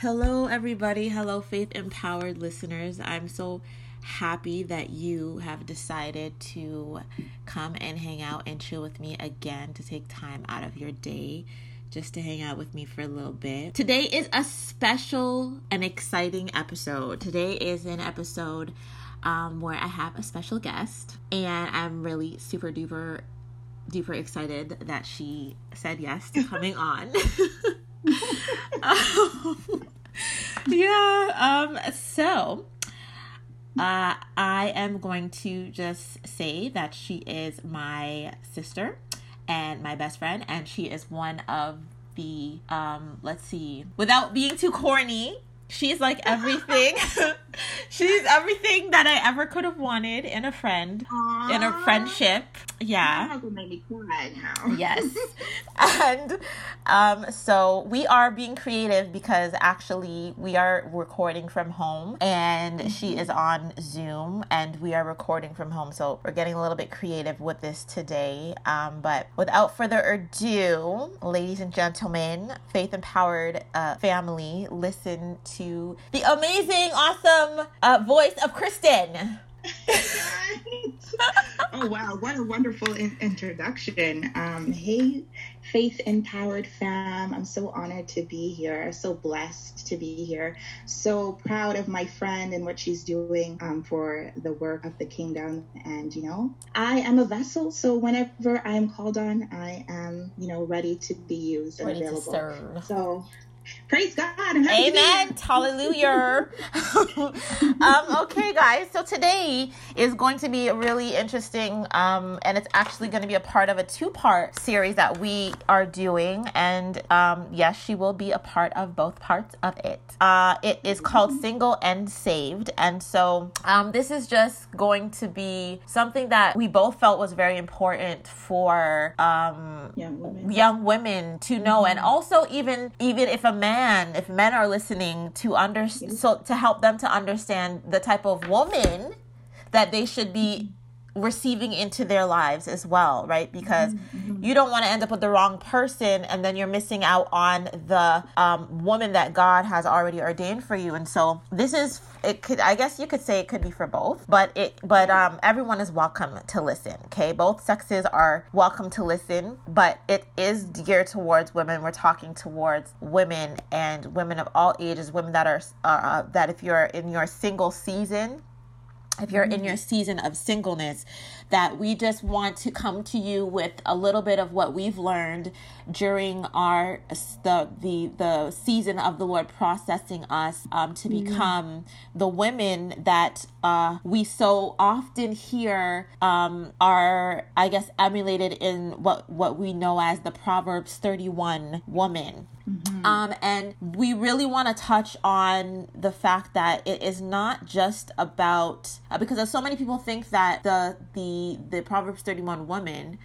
Hello, everybody. Hello, faith empowered listeners. I'm so happy that you have decided to come and hang out and chill with me again to take time out of your day just to hang out with me for a little bit. Today is a special and exciting episode. Today is an episode um, where I have a special guest, and I'm really super duper duper excited that she said yes to coming on. um, yeah, um, so uh, I am going to just say that she is my sister and my best friend, and she is one of the um, let's see, without being too corny, she's like everything. she's everything that I ever could have wanted in a friend, Aww. in a friendship. Yeah. Make me cry now. yes. and um, so we are being creative because actually we are recording from home and mm-hmm. she is on Zoom and we are recording from home. So we're getting a little bit creative with this today. Um, but without further ado, ladies and gentlemen, faith empowered uh, family, listen to the amazing, awesome uh, voice of Kristen. oh wow. What a wonderful in- introduction. Um, hey faith empowered fam. I'm so honored to be here. So blessed to be here. So proud of my friend and what she's doing um, for the work of the kingdom. And you know i am a vessel. So whenever i am called on i am you know ready to be used and ready available. so Praise God. Amen. Hallelujah. um, okay, guys. So today is going to be a really interesting, um, and it's actually going to be a part of a two-part series that we are doing. And um, yes, she will be a part of both parts of it. Uh, it is called mm-hmm. "Single and Saved," and so um, this is just going to be something that we both felt was very important for um, young women, young women to know, mm-hmm. and also even even if a man, if men are listening, to under so to help them to understand the type of woman that they should be receiving into their lives as well, right? Because mm-hmm. you don't want to end up with the wrong person and then you're missing out on the um, woman that God has already ordained for you. And so this is it could I guess you could say it could be for both, but it but um everyone is welcome to listen. Okay, both sexes are welcome to listen, but it is geared towards women. We're talking towards women and women of all ages, women that are uh, that if you're in your single season if you're in mm-hmm. your season of singleness, that we just want to come to you with a little bit of what we've learned during our the the the season of the Lord processing us um, to mm-hmm. become the women that uh, we so often hear um, are I guess emulated in what what we know as the Proverbs 31 woman. Mm-hmm. Um, and we really want to touch on the fact that it is not just about uh, because so many people think that the the the Proverbs 31 woman.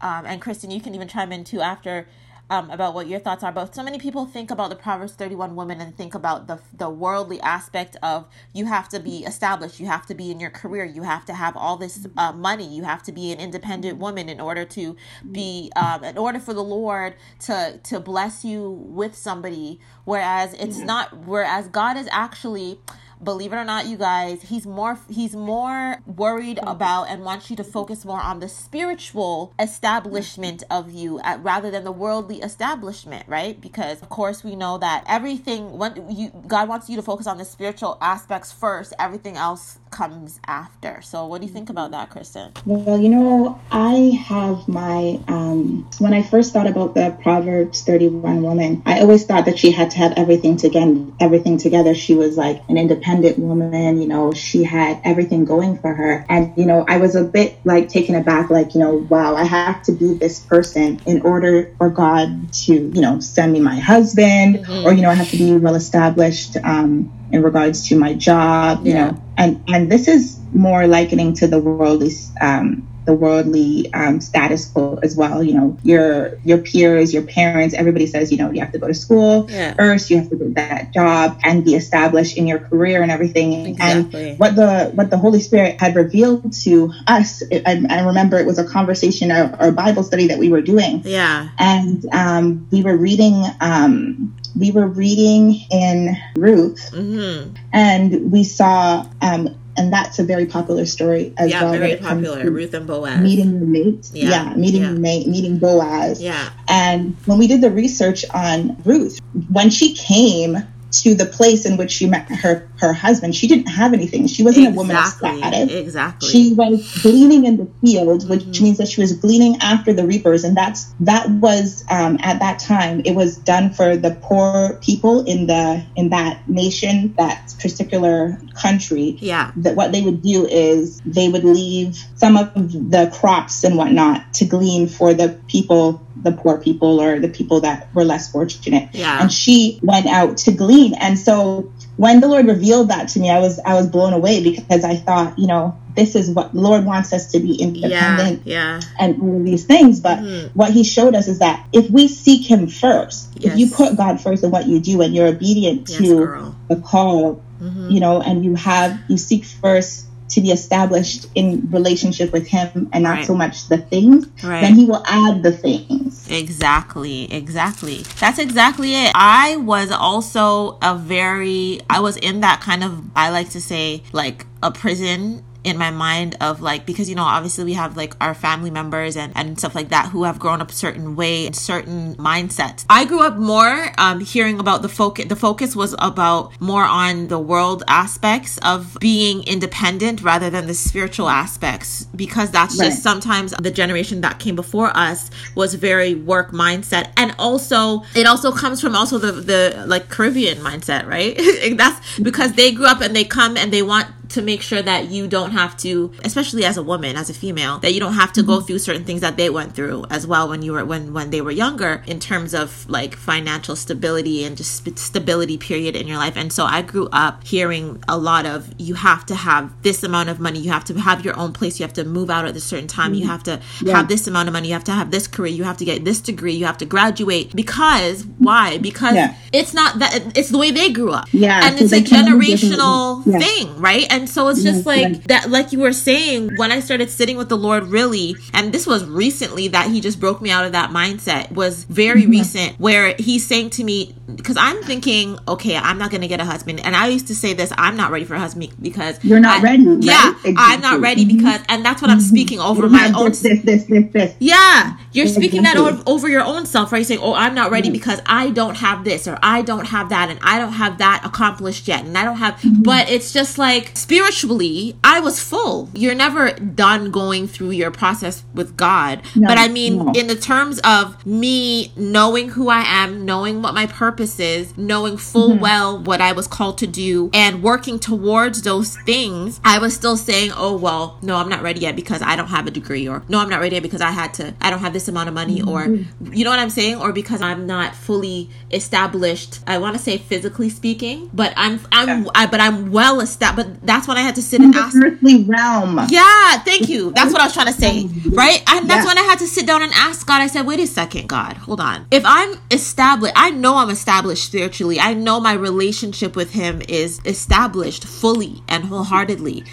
Um, and Kristen, you can even chime in too after um, about what your thoughts are. But so many people think about the Proverbs 31 woman and think about the the worldly aspect of you have to be established, you have to be in your career, you have to have all this uh, money, you have to be an independent woman in order to be um, in order for the Lord to to bless you with somebody. Whereas it's not. Whereas God is actually believe it or not you guys he's more he's more worried about and wants you to focus more on the spiritual establishment of you at, rather than the worldly establishment right? Because of course we know that everything when you god wants you to focus on the spiritual aspects first everything else comes after so what do you think about that kristen well you know i have my um when i first thought about the proverbs 31 woman i always thought that she had to have everything together everything together she was like an independent woman. You know, she had everything going for her. And, you know, I was a bit like taken aback, like, you know, wow, I have to be this person in order for God to, you know, send me my husband, mm-hmm. or, you know, I have to be well established um, in regards to my job, you yeah. know. And, and this is more likening to the worldly um, the worldly um, status quo as well. You know, your your peers, your parents, everybody says, you know, you have to go to school yeah. first, you have to do that job and be established in your career and everything. Exactly. And what the what the Holy Spirit had revealed to us, I, I remember it was a conversation or, or, Bible study that we were doing. Yeah. And um, we were reading um, we were reading in Ruth, Mm-hmm. and we saw, um, and that's a very popular story as Yeah, well. when very popular. Ruth and Boaz. Meeting your mate, Yeah, yeah, meeting yeah. your mate, meeting Boaz. Yeah. And when we did the research on Ruth, when she came to the place in which she met her her husband, she didn't have anything. She wasn't a woman of Exactly. status. Exactly. She was gleaning in the field, which Mhm. means that she was gleaning after the reapers, and that's that was um, at that time it was done for the poor people in the in that nation, that particular country. yeah. That what they would do is they would leave some of the crops and whatnot to glean for the people, the poor people or the people that were less fortunate Yeah. and she went out to glean and so when the lord revealed that to me i was i was blown away because i thought you know this is what the lord wants us to be independent Yeah. and all of these things but Mhm. what he showed us is that if we seek him first if you put god first in what you do and you're obedient Yes, to girl. the call Mhm. you know and you have you seek first to be established in relationship with him and not Right. so much the things Right. then he will add the things Exactly, exactly. That's exactly it. I was also a very, I was in that kind of, I like to say, like a prison in my mind of like because you know obviously we have like our family members and and stuff like that who have grown up a certain way and certain mindsets. I grew up more um hearing about the focus the focus was about more on the world aspects of being independent rather than the spiritual aspects because that's just sometimes the generation that came before us was very work mindset. And also it also comes from also the the like caribbean mindset right? That's because they grew up and they come and they want to make sure that you don't have to especially as a woman as a female that you don't have to go through certain things that they went through as well when you were when when they were younger in terms of like financial stability and just stability period in your life. And so i grew up hearing a lot of you have to have this amount of money. You have to have your own place. You have to move out at a certain time. You have to Yeah. have this amount of money. You have to have this career. You have to get this degree. You have to graduate. Because why? Because Yeah. it's not that it's the way they grew up. Yeah, and it's a they come from generational yeah. thing right? And so it's just like that like you were saying when i started sitting with the lord really and this was recently that he just broke me out of that mindset was very Mm-hmm. recent where he's saying to me because i'm thinking okay i'm not gonna get a husband and i used to say this i'm not ready for a husband because You're not I- ready, right? yeah i'm not Exactly. ready Mhm. because and that's what i'm speaking over You my own this, this, this, this, yeah, you're speaking that over, over your own self, right? You're saying, "Oh, I'm not ready because I don't have this, or I don't have that, and I don't have that accomplished yet, and I don't have." Mm-hmm. But it's just like spiritually, I was full. You're never done going through your process with God. No, but I mean, no. in the terms of me knowing who I am, knowing what my purpose is, knowing full Mm-hmm. well what I was called to do, and working towards those things, I was still saying, "Oh well, no, I'm not ready yet because I don't have a degree," or "No, I'm not ready yet because I had to, I don't have this amount of money," or Mm-hmm. you know what I'm saying, or because I'm not fully established. I want to say physically speaking, but I'm, I'm, I, but I'm well established. But that's when I had to sit In and the ask. earthly realm. Yeah, thank you. That's what I was trying to say, right? And that's Yeah. when I had to sit down and ask God. I said, "Wait a second, God, hold on. If I'm established, I know I'm established spiritually. I know my relationship with Him is established fully and wholeheartedly."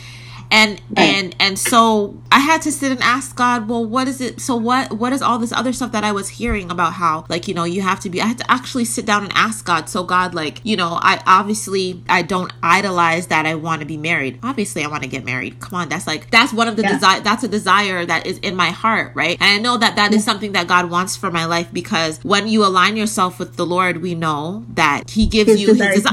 And Right. and and so I had to sit and ask God, well, what is it? So what what is all this other stuff that I was hearing about how like you know you have to be? I had to actually sit down and ask God. So God, like you know, I obviously I don't idolize that I want to be married. Obviously, I want to get married. Come on, that's like that's one of the Yeah. desire. That's a desire that is in my heart, right? And I know that that is something that God wants for my life because when you align yourself with the Lord, we know that He gives His you His ours.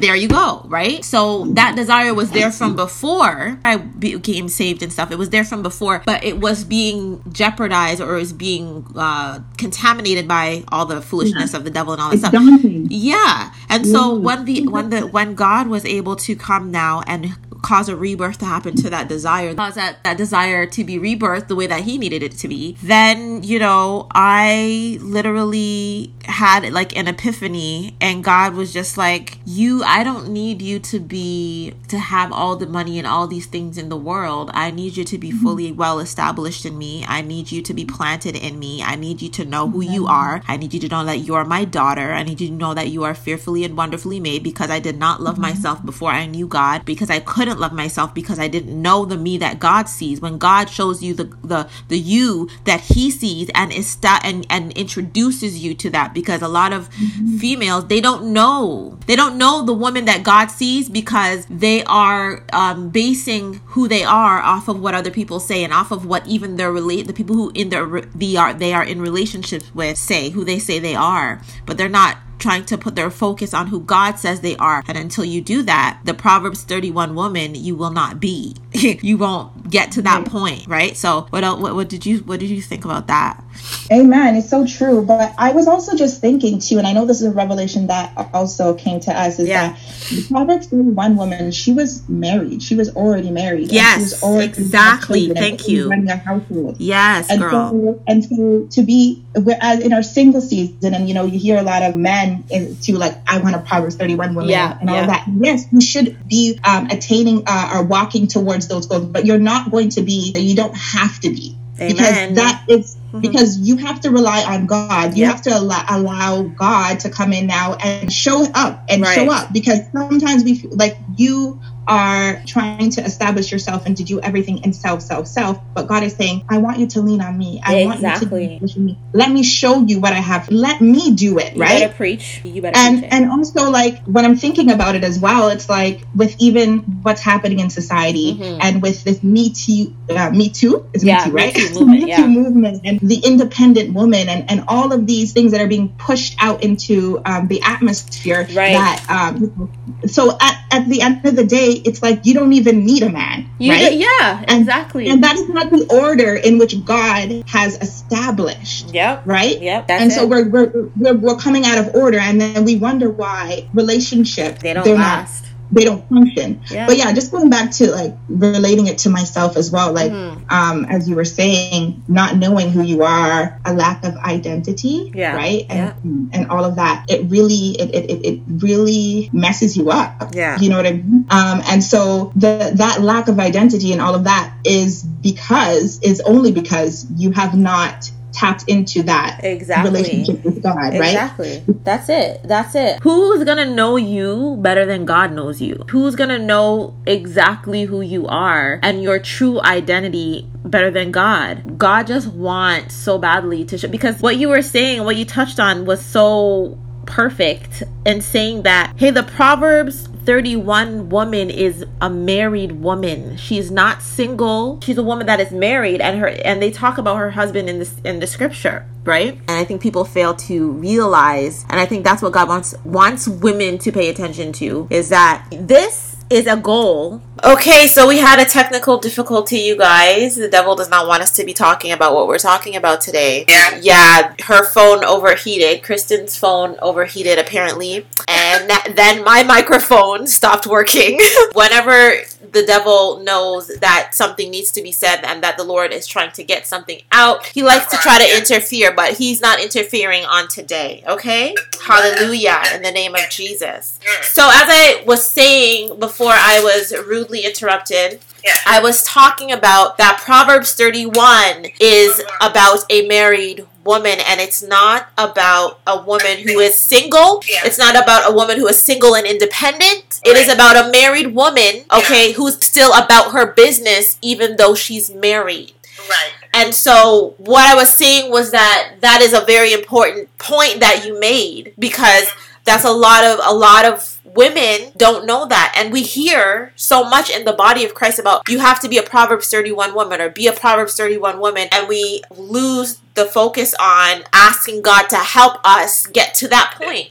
there you go right so that desire was there from before i became saved and stuff. It was there from before but it was being jeopardized or it was being uh contaminated by all the foolishness of the devil and all that It's stuff. daunting. yeah. And so when the when the when god was able to come now and cause a rebirth to happen to that desire cause that that desire to be rebirthed the way that he needed it to be then you know i literally had like an epiphany and god was just like you i don't need you to be to have all the money and all these things in the world. I need you to be mm-hmm. fully well established in me. I need you to be planted in me. I need you to know who you are. I need you to know that you are my daughter. I need you to know that you are fearfully and wonderfully made because I did not love mm-hmm. myself before I knew God, because I couldn't love myself because I didn't know the me that God sees. When God shows you the the the you that he sees and is sta- and and introduces you to that because a lot of mm-hmm. females they don't know. They don't know the woman that God sees because they are um, basing who they are off of what other people say and off of what even their relate the people who in their they are they are in relationships with say who they say they are, but they're not trying to put their focus on who God says they are. And until you do that, the Proverbs 31 woman you will not be. you won't get to that Right. point, right? So what, el- what what did you what did you think about that? Amen. It's so true. But I was also just thinking too, and I know this is a revelation that also came to us, is Yeah. that the Proverbs 31 woman, she was married. She was already married. Yes, was already exactly. Thank you. Running a household. Yes, And girl. so, and so to be whereas uh, in our single season, and you know, you hear a lot of men into like, I want a Proverbs 31 woman Yeah, and all yeah. that. Yes, you should be um, attaining uh, or walking towards those goals, but you're not going to be, you don't have to be. Amen. Because that is Mhm. because you have to rely on God. You Yep. have to allow, allow God to come in now and show up and Right. show up because sometimes we feel like you are trying to establish yourself and to do everything in self, self, self. But God is saying, I want you to lean on me. I want you Exactly. to me. Let me show you what I have. Let me do it, You right? better preach. You better and and also like when i'm thinking about it as well it's like with even what's happening in society Mhm. and with this me too uh, me too is Yeah, me too Me right Too movement, Me yeah. Too movement and the independent woman and and all of these things that are being pushed out into um, the atmosphere Right. that um, so at, at the end of the day it's like you don't even need a man You right do- yeah, And- exactly. and that is not the order in which god has established yep. right Yep. And it. so we're, we're we're we're coming out of order and then we wonder why relationships they don't last. not they don't function Yeah. but yeah just going back to like relating it to myself as well like Mhm. um as you were saying not knowing who you are a lack of identity Yeah. right and and all of that it really it, it, it- it really messes you up Yeah. you know what i mean um and so the that lack of identity and all of that is because is only because you have not tapped into that Exactly. relationship with God, right? Exactly. That's it. That's it. Who's gonna know you better than God knows you? Who's gonna know exactly who you are and your true identity better than God? God just wants so badly to show because what you were saying, what you touched on was so perfect in saying that, hey, the Proverbs 31 woman is a married woman. She's not single. She's a woman that is married and her and they talk about her husband in this in the scripture, right? And I think people fail to realize and I think that's what God wants wants women to pay attention to is that this is a goal. Okay, so we had a technical difficulty, you guys. The devil does not want us to be talking about what we're talking about today. Yeah. Yeah, her phone overheated. Kristen's phone overheated apparently. And that- then my microphone stopped working. Whenever the devil knows that something needs to be said and that the Lord is trying to get something out, he likes to try to interfere, but he's not interfering on today, okay? Hallelujah in the name of Jesus. So, as I was saying before I was rudely interrupted, Yeah. I was talking about that Proverbs 31 is about a married woman and it's not about a woman who is single. Yeah. It's not about a woman who is single and independent. It is Right. about a married woman, okay, who's still about her business even though she's married. Right. And so what I was saying was that that is a very important point that you made because that's a lot of a lot of women don't know that. And we hear so much in the body of Christ about you have to be a Proverbs 31 woman or be a Proverbs 31 woman and we lose the focus on asking God to help us get to that point.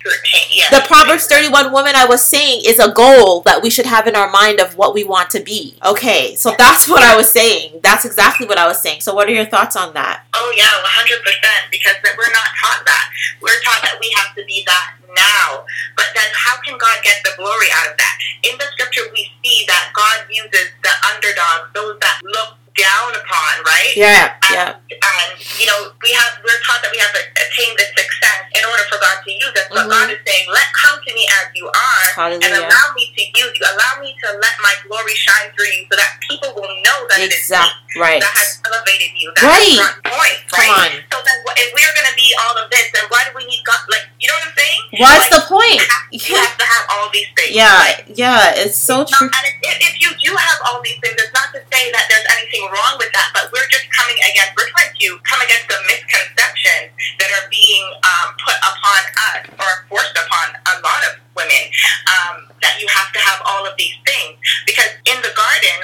The Proverbs 31 woman I was saying is a goal that we should have in our mind of what we want to be. Okay, so that's what I was saying. That's exactly what I was saying. So, what are your thoughts on that? Oh yeah, one hundred percent. Because that we're not taught that. We're taught that we have to be that now. But then, how can God get the glory out of that? In the scripture, we see that God uses the underdogs, those that look down upon, right? Yeah, And, yeah. and you know, we have we're taught that we have to attain this success in order for God to use us. But Mhm. God is saying, "Let come to me as you are, and allow me to use you. Allow me to let my glory shine through you so that people will know that it is me Exactly. Right. that has elevated you. That Right. has brought point, Come right? on. So then wh- if we're going to be all of this, then why do we need God? Like, you know what I'm saying? What's Like, the point? You have, you have to have all these things. Yeah. Like, Yeah. It's so no, true. and if, if if you do have all these things, it's not to say that there's anything wrong with that, but we're just coming against, we're trying to come against the misconceptions that are being um, put upon us or forced upon a lot of women um, that you have to have all of these things. Because in the garden,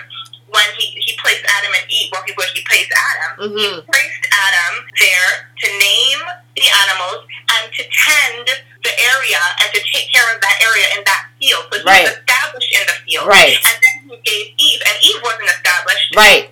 when he, he placed Adam and Eve, well, he, where he placed Adam, hmm placed Adam there to name the animals and to tend the area and to take care of that area in that field. So he Right. was established in the field. Right. And then he gave Eve, and Eve wasn't established. Right.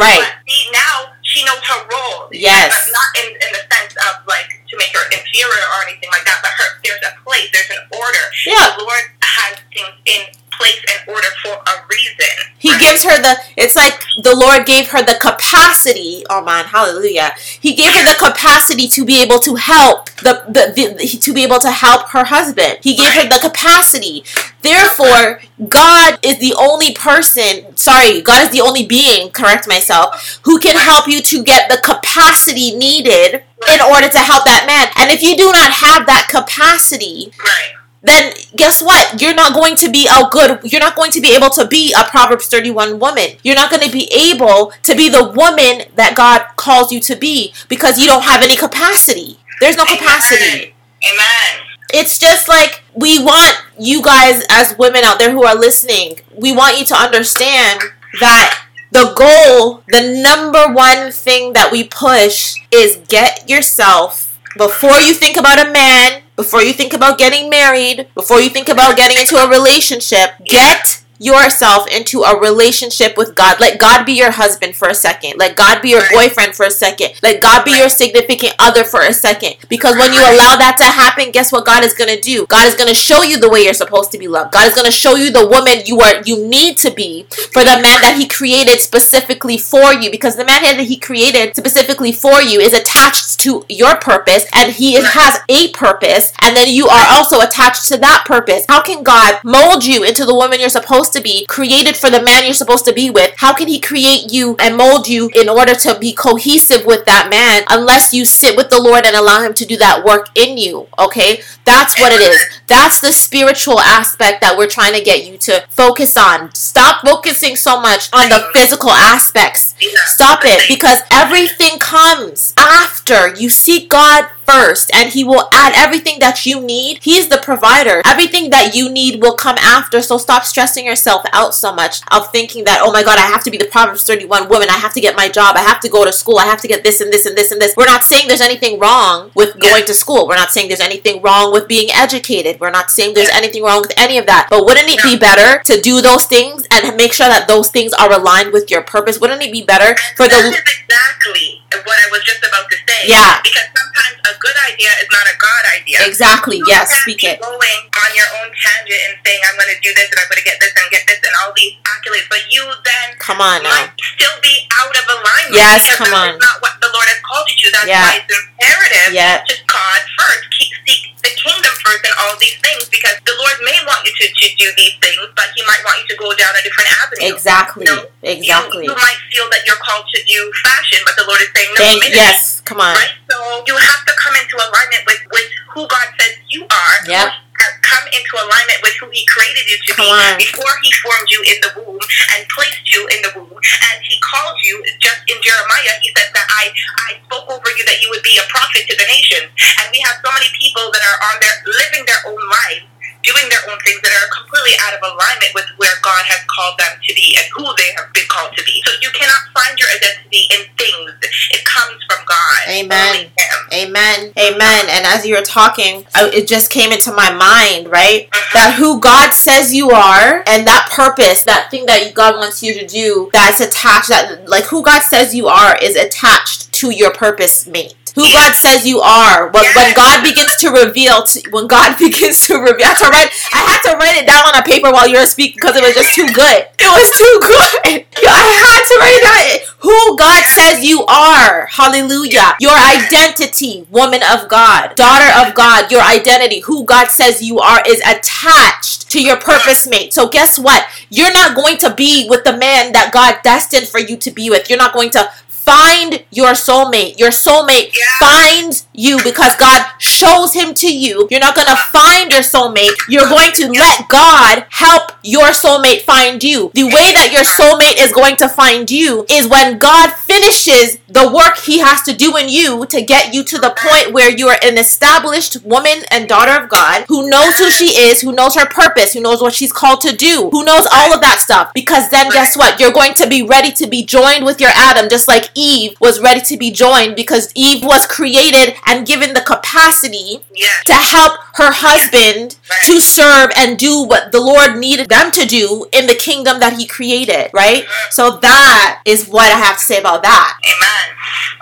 Right. But see, now she knows her role. Yes. But not in, in the sense of like to make her inferior or anything like that, but her there's a place, there's an order. Yeah. The Lord has things in place and order for a reason. He right? gives her the. It's like the Lord gave her the capacity. Oh man, hallelujah! He gave her the capacity to be able to help the, the, the to be able to help her husband. He gave her the capacity. Therefore, God is the only person. Sorry, God is the only being. Correct myself. Who can help you to get the capacity needed in order to help that man. And if you do not have that capacity, Right. then guess what? You're not going to be a good, you're not going to be able to be a Proverbs 31 woman. You're not going to be able to be the woman that God calls you to be because you don't have any capacity. There's no capacity. Amen. It's just like we want you guys, as women out there who are listening, we want you to understand that the goal, the number one thing that we push is get yourself before you think about a man, before you think about getting married, before you think about getting into a relationship, get yourself into a relationship with God. Let God be your husband for a second. Let God be your boyfriend for a second. Let God be your significant other for a second. Because when you allow that to happen, guess what God is going to do? God is going to show you the way you're supposed to be loved. God is going to show you the woman you are you need to be for the man that he created specifically for you because the man that he created specifically for you is attached to your purpose and he has a purpose and then you are also attached to that purpose. How can God mold you into the woman you're supposed to be, created for the man you're supposed to be with? How can he create you and mold you in order to be cohesive with that man unless you sit with the Lord and allow him to do that work in you? Okay? That's what it is. That's the spiritual aspect that we're trying to get you to focus on. Stop focusing so much on the physical aspects. Stop it because everything comes after you seek God first and he will add everything that you need. He's the provider. Everything that you need will come after. So stop stressing yourself out so much of thinking that, oh my God, I have to be the Proverbs 31 woman. I have to get my job. I have to go to school. I have to get this and this and this and this. We're not saying there's anything wrong with going to school. We're not saying there's anything wrong with being educated. We're not saying there's anything wrong with any of that. But wouldn't it be better to do those things and make sure that those things are aligned with your purpose? Wouldn't it be better for the exactly what I was just about to say. Yeah. Because sometimes a good idea is not a God idea. Exactly. You Yes, speak it. Going on your own tangent and saying, "I'm going to do this and I'm going to get this and get this and all these accolades," but you then Come on now. might still be out of alignment. Yes, because come on. not what the Lord has called you to. That's Yeah. why it's imperative Yeah. to God first. Keep seek the kingdom first and all these things because the Lord may want you to, to do these things, but He might want you to go down a different avenue. Exactly. You know, Exactly. You, you might feel that you're called to do fashion, but the Lord is saying, no, Thank ministry, yes. Come on. Right? So you have to come into alignment with, with who God says you are. Yep. Uh, Come into alignment with who He created you to Come be on. before He formed you in the womb and placed you in the womb. And He called you, just in Jeremiah, He said that I, I spoke over you that you would be a prophet to the nations. And we have so many people that are on their living their own lives, doing their own things that are completely out of alignment with where God has called them to be and who they have been called to be. So you cannot find your identity in things. It comes from God. Amen. Amen. Amen. And as you were talking, I, it just came into my mind, right? Mhm. That who God says you are and that purpose, that thing that God wants you to do, that's attached, that like who God says you are is attached to your purpose mate. Who God says you are. When, when God begins to reveal, to, when God begins to reveal, I had to write, I had to write it down on a paper while you were speaking because it was just too good. It was too good. I had to write it down. Who God says you are. Hallelujah. Your identity, woman of God, daughter of God, your identity, who God says you are, is attached to your purpose mate. So guess what? You're not going to be with the man that God destined for you to be with. You're not going to find your soulmate. Your soulmate Yeah. finds you because God shows him to you. You're not going to find your soulmate. You're going to let God help your soulmate find you. The way that your soulmate is going to find you is when God finishes the work he has to do in you to get you to the point where you are an established woman and daughter of God who knows who she is, who knows her purpose, who knows what she's called to do, who knows all of that stuff. Because then guess what? You're going to be ready to be joined with your Adam just like Eve was ready to be joined because Eve was created and given the capacity Yes. to help her husband to serve and do what the Lord needed them to do in the kingdom that he created, right? So that is what I have to say about that. Amen.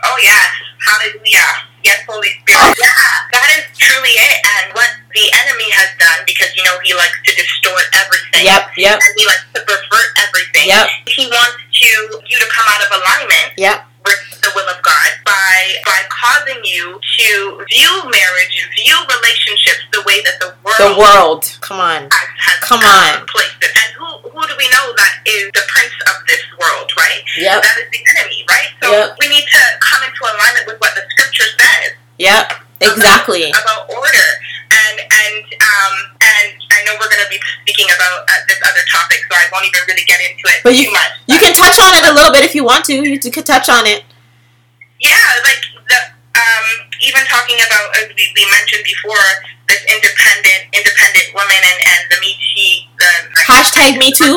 Oh yes. Hallelujah. Yes, Holy Spirit. Yeah, that is truly it. And what the enemy has done, because you know he likes to distort everything. Yep, yep, And he likes to pervert everything. Yep. He wants to you to come out of alignment yep, with the will of God by by causing you to view marriage, view relationships the way that the world, the world. Come on. has, has Come on. placed it. And who who do we know that is the prince of this world, right? Yep, That is the enemy, right? So Yep. we need to come into alignment with what the scripture says yep, exactly. about order. And and um and I know we're going to be speaking about uh, this other topic, so I won't even really get into it But too you- much. You can touch on it a little bit if you want to. You could touch on it. Yeah, like the um even talking about as we, we mentioned before, this independent independent woman and and the me she the Hashtag me too.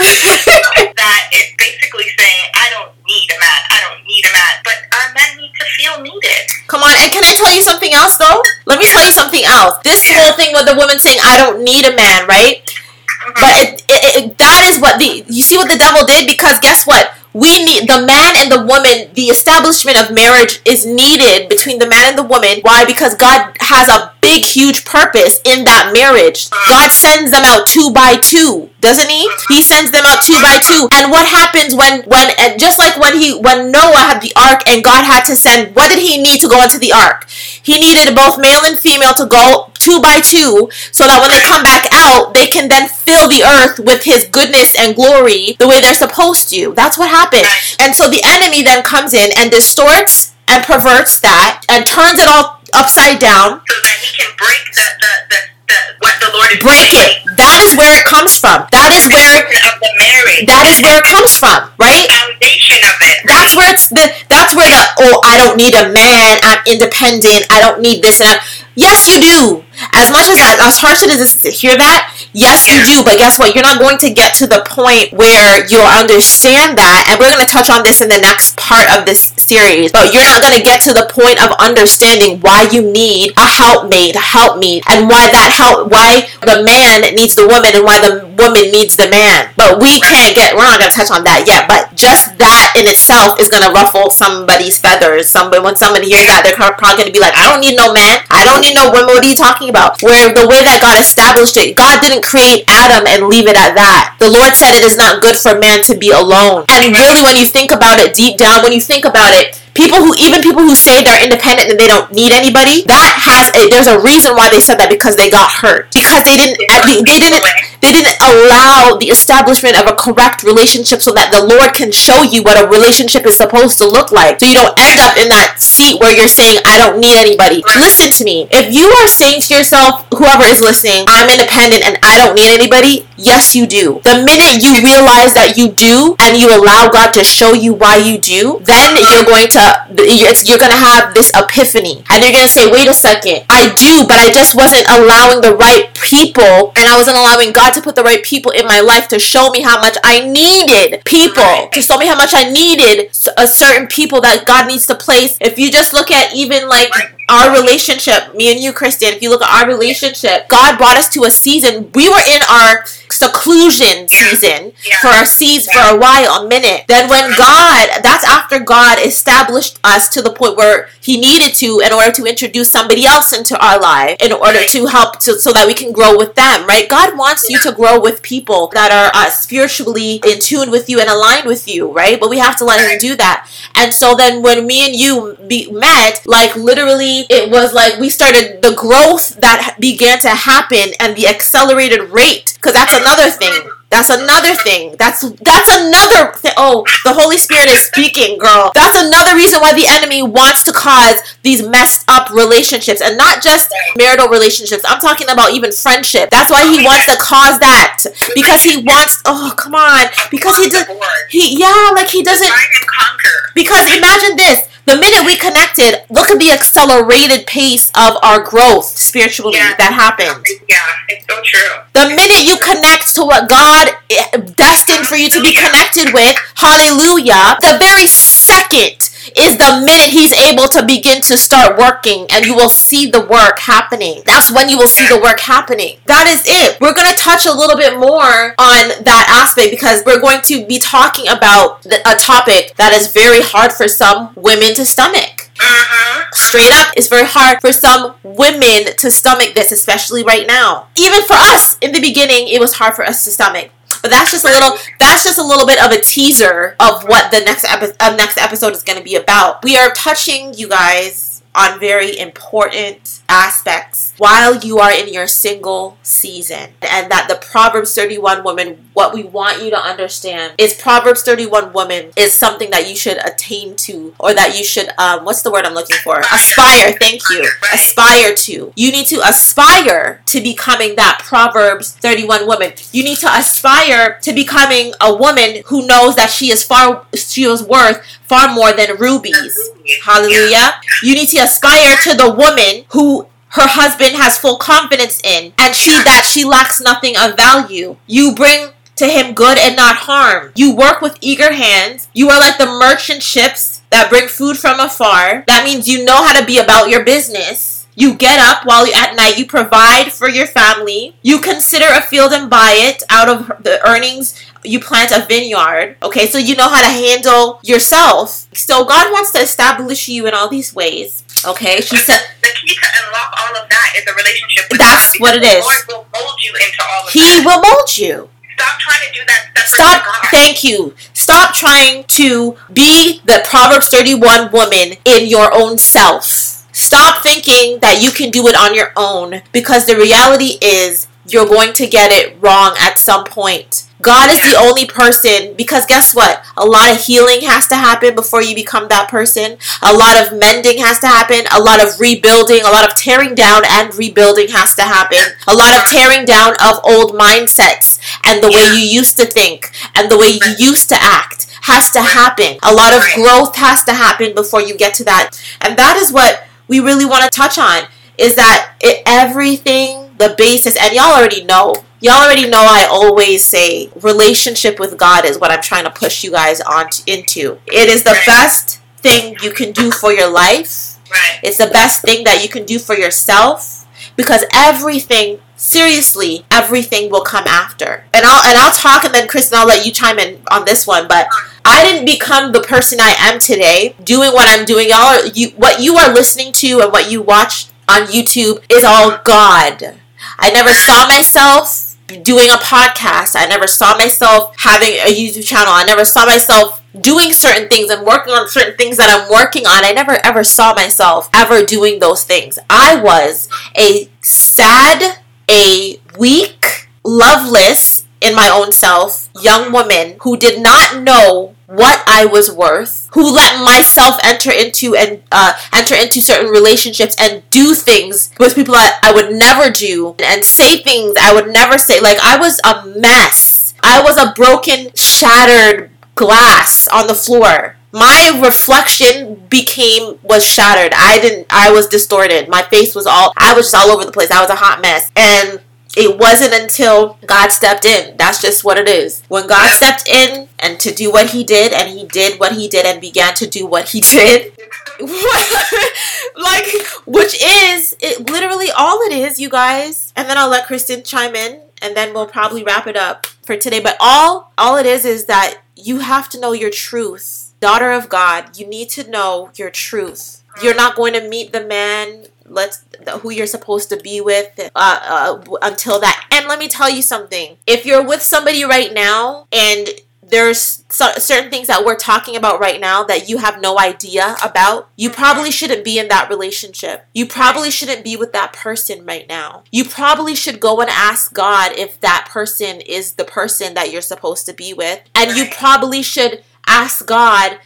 that it's basically saying I don't need a man, I don't need a man, but our men need to feel needed. Come on, and can I tell you something else though? Let me tell you something else. This whole thing with the woman saying I don't need a man, right? Mm-hmm. But it, it, it, that is what the you see what the devil did because guess what? We need the man and the woman. The establishment of marriage is needed between the man and the woman. Why? Because God has a big, huge purpose in that marriage. God sends them out two by two, doesn't He? He sends them out two by two. And what happens when, when, just like when he, when Noah had the ark and God had to send, what did He need to go into the ark? He needed both male and female to go two by two so that when they come back out, they can then fill the earth with his goodness and glory the way they're supposed to. That's what happened. And so the enemy then comes in and distorts and perverts that and turns it all upside down. So that he can break the the, the, the what the Lord is Break it. That is where it comes from. That is where of the marriage. that is where it comes from, right? foundation of it. That's where it's the that's where the oh I don't need a man, I'm independent, I don't need this and that. Yes you do. As much as that, as harsh it is to hear that, yes you do, but guess what? You're not going to get to the point where you'll understand that, and we're gonna touch on this in the next part of this series, but you're not gonna get to the point of understanding why you need a helpmate, a helpmeet, and why that help why the man needs the woman and why the woman needs the man. But we can't get we're not gonna touch on that yet, but just that in itself is gonna ruffle somebody's feathers. Somebody when somebody hears that, they're probably gonna be like, I don't need no man. I don't need no woman. What are you talking about? Where the way that God established it, God didn't create Adam and leave it at that. The Lord said it is not good for man to be alone. And really, when you think about it deep down, when you think about it, people who even people who say they're independent and they don't need anybody, that has a, there's a reason why they said that because they got hurt because they didn't uh, they, they didn't they didn't allow the establishment of a correct relationship so that the Lord can show you what a relationship is supposed to look like. So you don't end up in that seat where you're saying, I don't need anybody. Listen to me. If you are saying to yourself, whoever is listening, I'm independent and I don't need anybody, yes, you do. The minute you realize that you do and you allow God to show you why you do, then you're going to, it's, you're going to have this epiphany. And you're going to say, wait a second, I do, but I just wasn't allowing the right people and I wasn't allowing God to put the right people in my life to show me how much I needed people, to show me how much I needed a certain people that God needs to place. If you just look at even like our relationship, me and you, Kristen, if you look at our relationship, God brought us to a season. We were in our seclusion season Yeah. for a season for a while, a minute. Then when God, that's after God established us to the point where He needed to in order to introduce somebody else into our life, in order to help to so that we can grow with them, right? God wants you to grow with people that are uh, spiritually in tune with you and aligned with you, right? But we have to let Him do that. And so then when me and you be, met, like literally, it was like we started the growth that began to happen and the accelerated rate, because that's another thing. That's another thing. That's that's another thing. Oh, the Holy Spirit is speaking, girl. That's another reason why the enemy wants to cause these messed up relationships, and not just marital relationships. I'm talking about even friendship. That's why he wants to cause that because he wants. Oh, come on. Because he does. He yeah, like he doesn't. Conquer. Because imagine this. The minute we connected, look at the accelerated pace of our growth spiritually Yeah. that happened. Yeah, it's so true. The minute you connect to what God eh, destined for you to be connected with, hallelujah, the very second is the minute He's able to begin to start working and you will see the work happening. That's when you will see the work happening. That is it. We're going to touch a little bit more on that aspect because we're going to be talking about a topic that is very hard for some women to stomach Mm-hmm. straight up it's very hard for some women to stomach this especially right now even for us in the beginning it was hard for us to stomach but that's just a little that's just a little bit of a teaser of what the next uh, next episode is going to be about. We are touching you guys on very important aspects while you are in your single season. And that the proverbs 31 woman what we want you to understand is proverbs 31 woman is something that you should attain to or that you should um, what's the word i'm looking for? Aspire. Thank you. Aspire to. You need to aspire to becoming that proverbs 31 woman. You need to aspire to becoming a woman who knows that she is far she is worth far more than rubies. Hallelujah. You need to aspire to the woman who her husband has full confidence in and see that she lacks nothing of value. You bring to him good and not harm. You work with eager hands. You are like the merchant ships that bring food from afar. That means you know how to be about your business. You get up while you, at night you provide for your family. You consider a field and buy it out of the earnings you plant a vineyard. Okay, so you know how to handle yourself. So God wants to establish you in all these ways. Okay, she said the key to unlock all of that is a relationship with That's God, what it is. because is. The Lord will mold you into all of He that. will mold you. Stop trying to do that separate Stop. Thank you. Stop trying to be the Proverbs 31 woman in your own self. Stop thinking that you can do it on your own because the reality is you're going to get it wrong at some point. God is the only person because guess what? A lot of healing has to happen before you become that person. A lot of mending has to happen. A lot of rebuilding, a lot of tearing down and rebuilding has to happen. A lot of tearing down of old mindsets and the way you used to think and the way you used to act has to happen. A lot of growth has to happen before you get to that. And that is what we really want to touch on is that it, everything, the basis, and y'all already know. Y'all already know I always say relationship with God is what I'm trying to push you guys on into. It is the Right. best thing you can do for your life. Right. It's the best thing that you can do for yourself because everything seriously everything will come after and i'll and i'll talk and then Kristen i'll let you chime in on this one but i didn't become the person i am today doing what i'm doing y'all are, you what you are listening to and what you watch on youtube is all god i never saw myself doing a podcast. I never saw myself having a youtube channel. I never saw myself doing certain things and working on certain things that i'm working on. I never ever saw myself ever doing those things. I was a sad a weak, loveless in my own self young woman who did not know what I was worth, who let myself enter into and uh, enter into certain relationships and do things with people that I would never do and say things I would never say. Like I was a mess. I was a broken, shattered glass on the floor. My reflection became was shattered. I didn't i was distorted. My face was all i was just all over the place. I was a hot mess. And it wasn't until god stepped in that's just what it is when god stepped in and to do what he did and he did what he did and began to do what he did like which is it literally all it is you guys and then i'll let kristen chime in and then we'll probably wrap it up for today. But all all it is is that you have to know your truth. Daughter of God, you need to know your truth. You're not going to meet the man let's who you're supposed to be with uh, uh, until that. And let me tell you something. If you're with somebody right now and there's certain things that we're talking about right now that you have no idea about, you probably shouldn't be in that relationship. You probably shouldn't be with that person right now. You probably should go and ask God if that person is the person that you're supposed to be with. And you probably should ask God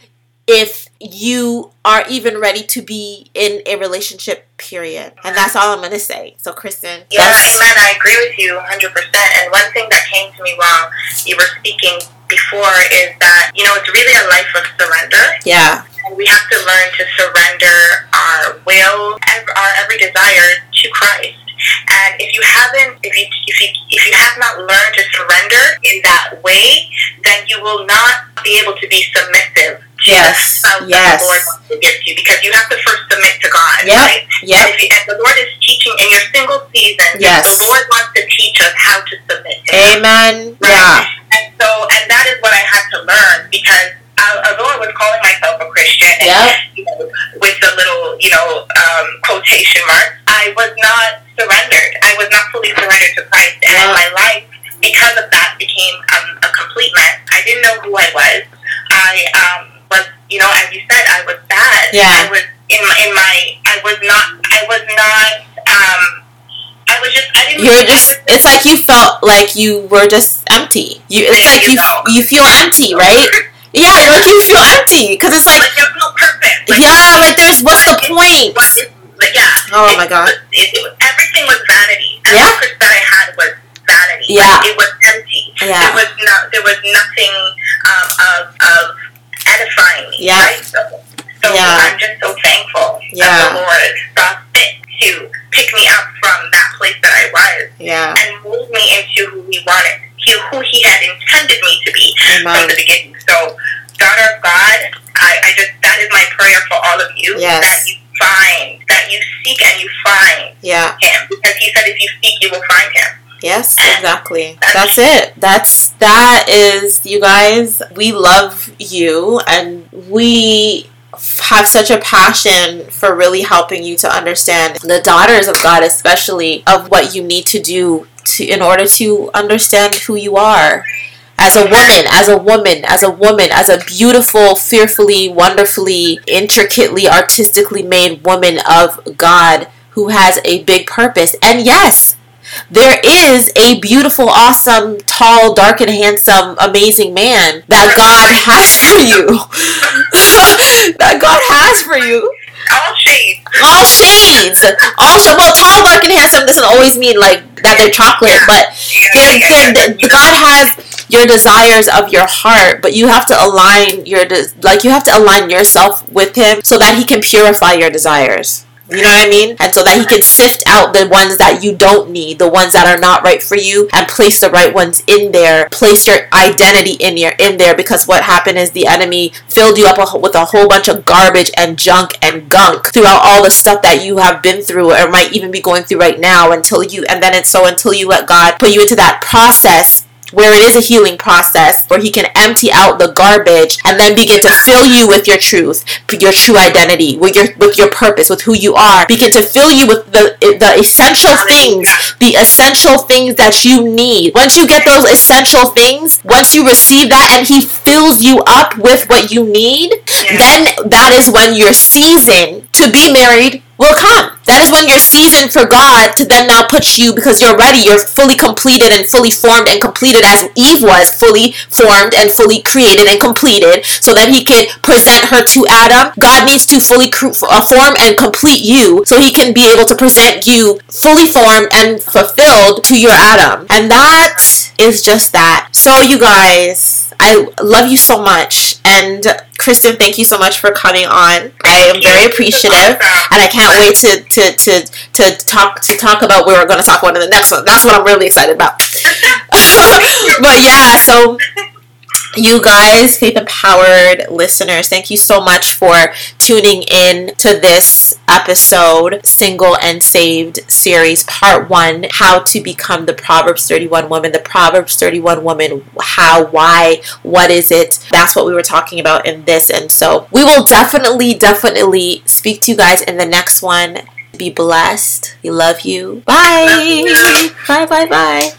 if you are even ready to be in a relationship period. And that's all i'm going to say. So kristen. Yeah amen i agree with you 100% and one thing that came to me while you were speaking before is that you know it's really a life of surrender. Yeah. And we have to learn to surrender our will our every desire to christ. And if you haven't, if you if you if you have not learned to surrender in that way, then you will not be able to be submissive to yes. the yes. the Lord wants to give to you because you have to first submit to God, yep. right? Yep. And, if, and the Lord is teaching in your single season. Yes. The Lord wants to teach us how to submit to Amen. Him. Right? Yeah. And so, and that is what I had to learn because although I was calling myself a Christian, and, yep. you know, with the little, you know, um, quotation marks, I was not surrendered. I was not fully surrendered to Christ, and Yeah. my life, because of that, became um, a complete mess. I didn't know who I was. I um, you know, as you said, I was bad. Yeah. I was in my, in my, I was not, I was not. Um, I was just, I didn't. You're I just it's like you felt like you were just empty. You it's like you you you feel empty, right? Yeah, like you feel empty cuz it's like Like there's no purpose. Like, yeah, like there's what's the point? What is, like, yeah. Oh It my God. It, it, was- everything was vanity. Every Yeah. purpose that I had was vanity. Yeah. Like, it was empty. Yeah. There was no, there was nothing um, of of me. Yeah. Right. So, so Yeah. I'm just so thankful Yeah. that the Lord saw fit to pick me up from that place that I was Yeah. and move me into who He wanted, who He had intended me to be from Amen. the beginning. So, daughter of God, I, I just that is my prayer for all of you Yes. that you find that you seek and you find Yeah. Him because He said if you seek you will find Him. Yes, exactly. That's it. That's that is you guys. We love you and we have such a passion for really helping you to understand the daughters of God especially of what you need to do to in order to understand who you are as a woman, as a woman, as a woman, as a beautiful, fearfully, wonderfully, intricately, artistically made woman of God who has a big purpose. And yes, there is a beautiful, awesome, tall, dark, and handsome, amazing man that God has for you. that God has for you. All shades. All shades. Also, well, tall, dark, and handsome doesn't always mean like that they're chocolate, but the, the, the, God has your desires of your heart, but you have to align your des- like you have to align yourself with Him so that He can purify your desires. You know what I mean? And so that he can sift out the ones that you don't need, the ones that are not right for you, and place the right ones in there. Place your identity in your in there because what happened is the enemy filled you up with a whole bunch of garbage and junk and gunk throughout all the stuff that you have been through or might even be going through right now until you and then it's so until you let God put you into that process where it is a healing process where he can empty out the garbage and then begin to fill you with your truth your true identity with your with your purpose with who you are. Begin to fill you with the the essential things the essential things that you need. Once you get those essential things once you receive that and he fills you up with what you need then that is when your season to be married will come. That is when your season for God to then now put you because you're ready, you're fully completed and fully formed and completed as Eve was fully formed and fully created and completed so that he can present her to Adam. God needs to fully uh, form and complete you so he can be able to present you fully formed and fulfilled to your Adam. And that is just that. So you guys, I love you so much and Kristen, thank you so much for coming on. I am very appreciative, and I can't wait to to to to talk to talk about where we're going to talk about in the next one. That's what I'm really excited about. but yeah, so you guys, faith empowered listeners, thank you so much for tuning in to this episode, Single and Saved series, part one How to Become the Proverbs 31 Woman. The Proverbs 31 Woman, how, why, what is it? That's what we were talking about in this. And so we will definitely, definitely speak to you guys in the next one. Be blessed. We love you. Bye. Bye, bye, bye.